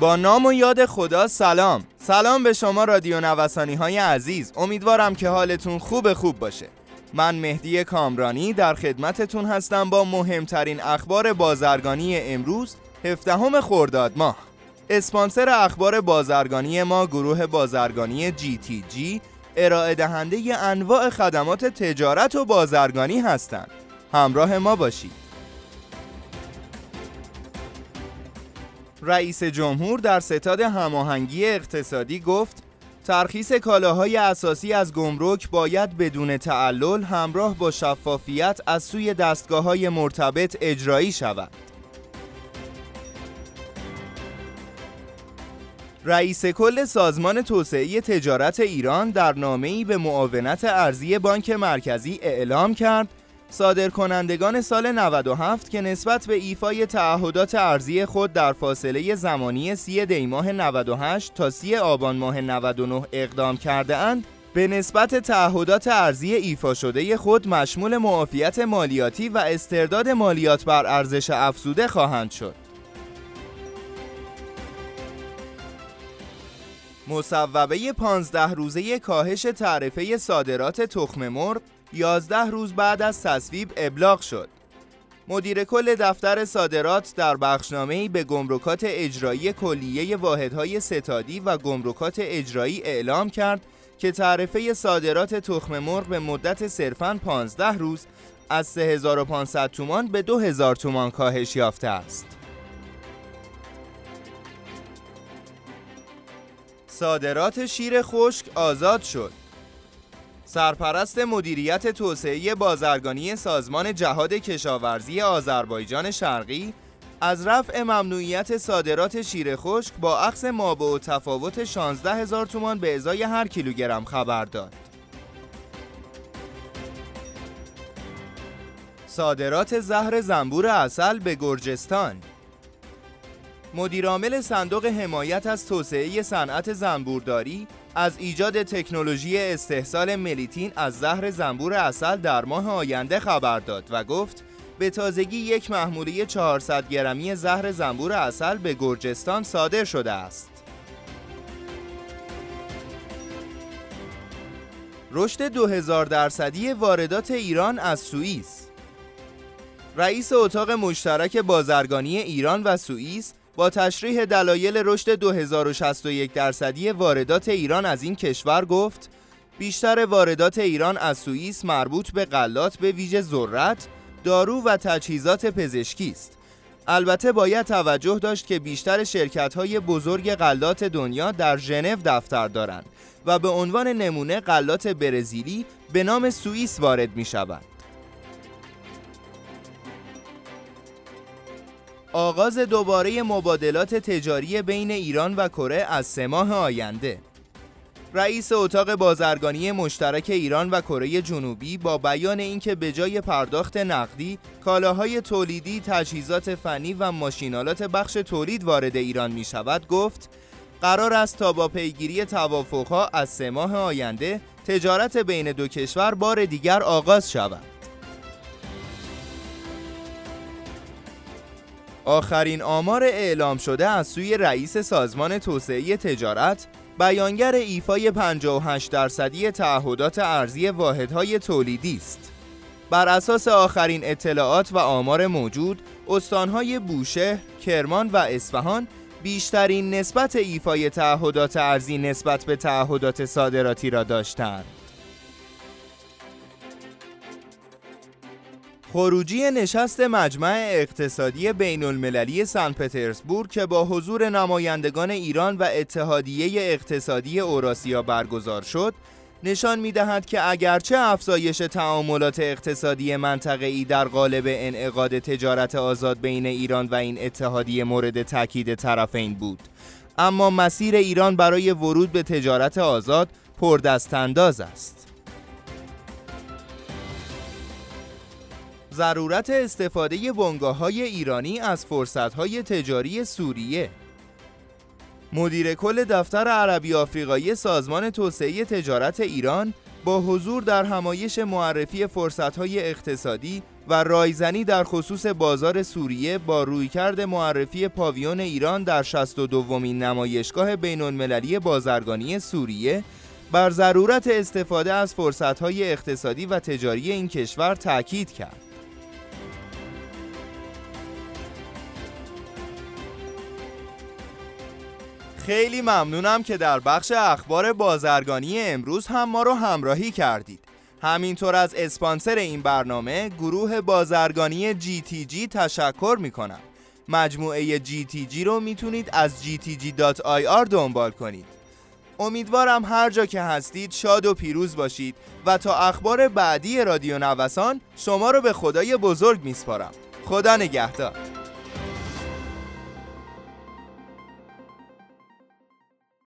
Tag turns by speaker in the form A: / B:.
A: با نام و یاد خدا سلام. سلام به شما رادیو نوسانی های عزیز. امیدوارم که حالتون خوب خوب باشه. من مهدی کامرانی در خدمتتون هستم با مهمترین اخبار بازرگانی امروز 17 خرداد ماه. اسپانسر اخبار بازرگانی ما گروه بازرگانی جی تی جی ارائه دهنده انواع خدمات تجارت و بازرگانی هستند. همراه ما باشید. رئیس جمهور در ستاد هماهنگی اقتصادی گفت ترخیص کالاهای اساسی از گمرک باید بدون تعلل همراه با شفافیت از سوی دستگاه های مرتبط اجرایی شود. رئیس کل سازمان توسعه تجارت ایران در نامه‌ای به معاونت ارزی بانک مرکزی اعلام کرد صادرکنندگان سال 97 که نسبت به ایفای تعهدات ارزی خود در فاصله زمانی سی دیماه 98 تا سی آبان ماه 99 اقدام کرده اند به نسبت تعهدات ارزی ایفا شده خود مشمول معافیت مالیاتی و استرداد مالیات بر ارزش افزوده خواهند شد. مصوبه 15 روزه کاهش تعرفه صادرات تخم مرغ 11 روز بعد از تصویب ابلاغ شد. مدیر کل دفتر صادرات در بخشنامه‌ای به گمرکات اجرایی کلیه واحدهای ستادی و گمرکات اجرایی اعلام کرد که تعرفه صادرات تخم مرغ به مدت صرفاً 15 روز از 3500 تومان به 2000 تومان کاهش یافته است. صادرات شیر خشک آزاد شد. سرپرست مدیریت توسعه بازرگانی سازمان جهاد کشاورزی آذربایجان شرقی از رفع ممنوعیت صادرات شیر خشک با عکس مابع و تفاوت 16 هزار تومان به ازای هر کیلوگرم خبر داد. صادرات زهر زنبور اصل به گرجستان مدیرعامل صندوق حمایت از توسعه صنعت زنبورداری از ایجاد تکنولوژی استحصال ملیتین از زهر زنبور اصل در ماه آینده خبر داد و گفت به تازگی یک محموله 400 گرمی زهر زنبور اصل به گرجستان صادر شده است. رشد 2000 درصدی واردات ایران از سوئیس رئیس اتاق مشترک بازرگانی ایران و سوئیس با تشریح دلایل رشد 2061 درصدی واردات ایران از این کشور گفت بیشتر واردات ایران از سوئیس مربوط به غلات به ویژه ذرت، دارو و تجهیزات پزشکی است. البته باید توجه داشت که بیشتر شرکت های بزرگ غلات دنیا در ژنو دفتر دارند و به عنوان نمونه غلات برزیلی به نام سوئیس وارد می شود. آغاز دوباره مبادلات تجاری بین ایران و کره از سه ماه آینده رئیس اتاق بازرگانی مشترک ایران و کره جنوبی با بیان اینکه به جای پرداخت نقدی کالاهای تولیدی، تجهیزات فنی و ماشینالات بخش تولید وارد ایران می شود گفت قرار است تا با پیگیری توافقها از سه ماه آینده تجارت بین دو کشور بار دیگر آغاز شود. آخرین آمار اعلام شده از سوی رئیس سازمان توسعه تجارت بیانگر ایفای 58 درصدی تعهدات ارزی واحدهای تولیدی است. بر اساس آخرین اطلاعات و آمار موجود، استانهای بوشهر، کرمان و اصفهان بیشترین نسبت ایفای تعهدات ارزی نسبت به تعهدات صادراتی را داشتند. خروجی نشست مجمع اقتصادی بین المللی سن پترزبورگ که با حضور نمایندگان ایران و اتحادیه اقتصادی اوراسیا برگزار شد نشان می دهد که اگرچه افزایش تعاملات اقتصادی منطقه‌ای در قالب انعقاد تجارت آزاد بین ایران و این اتحادیه مورد تاکید طرفین بود. اما مسیر ایران برای ورود به تجارت آزاد پردستانداز است. ضرورت استفاده بنگاه های ایرانی از فرصت های تجاری سوریه مدیر کل دفتر عربی آفریقایی سازمان توسعه تجارت ایران با حضور در همایش معرفی فرصت های اقتصادی و رایزنی در خصوص بازار سوریه با رویکرد معرفی پاویون ایران در 62 دومین نمایشگاه بین المللی بازرگانی سوریه بر ضرورت استفاده از فرصتهای اقتصادی و تجاری این کشور تاکید کرد. خیلی ممنونم که در بخش اخبار بازرگانی امروز هم ما رو همراهی کردید. همینطور از اسپانسر این برنامه گروه بازرگانی GTG تشکر می‌کنم. مجموعه GTG رو می‌تونید از gtg.ir دنبال کنید. امیدوارم هر جا که هستید شاد و پیروز باشید و تا اخبار بعدی رادیو نوسان شما رو به خدای بزرگ میسپارم. خدا نگهدار.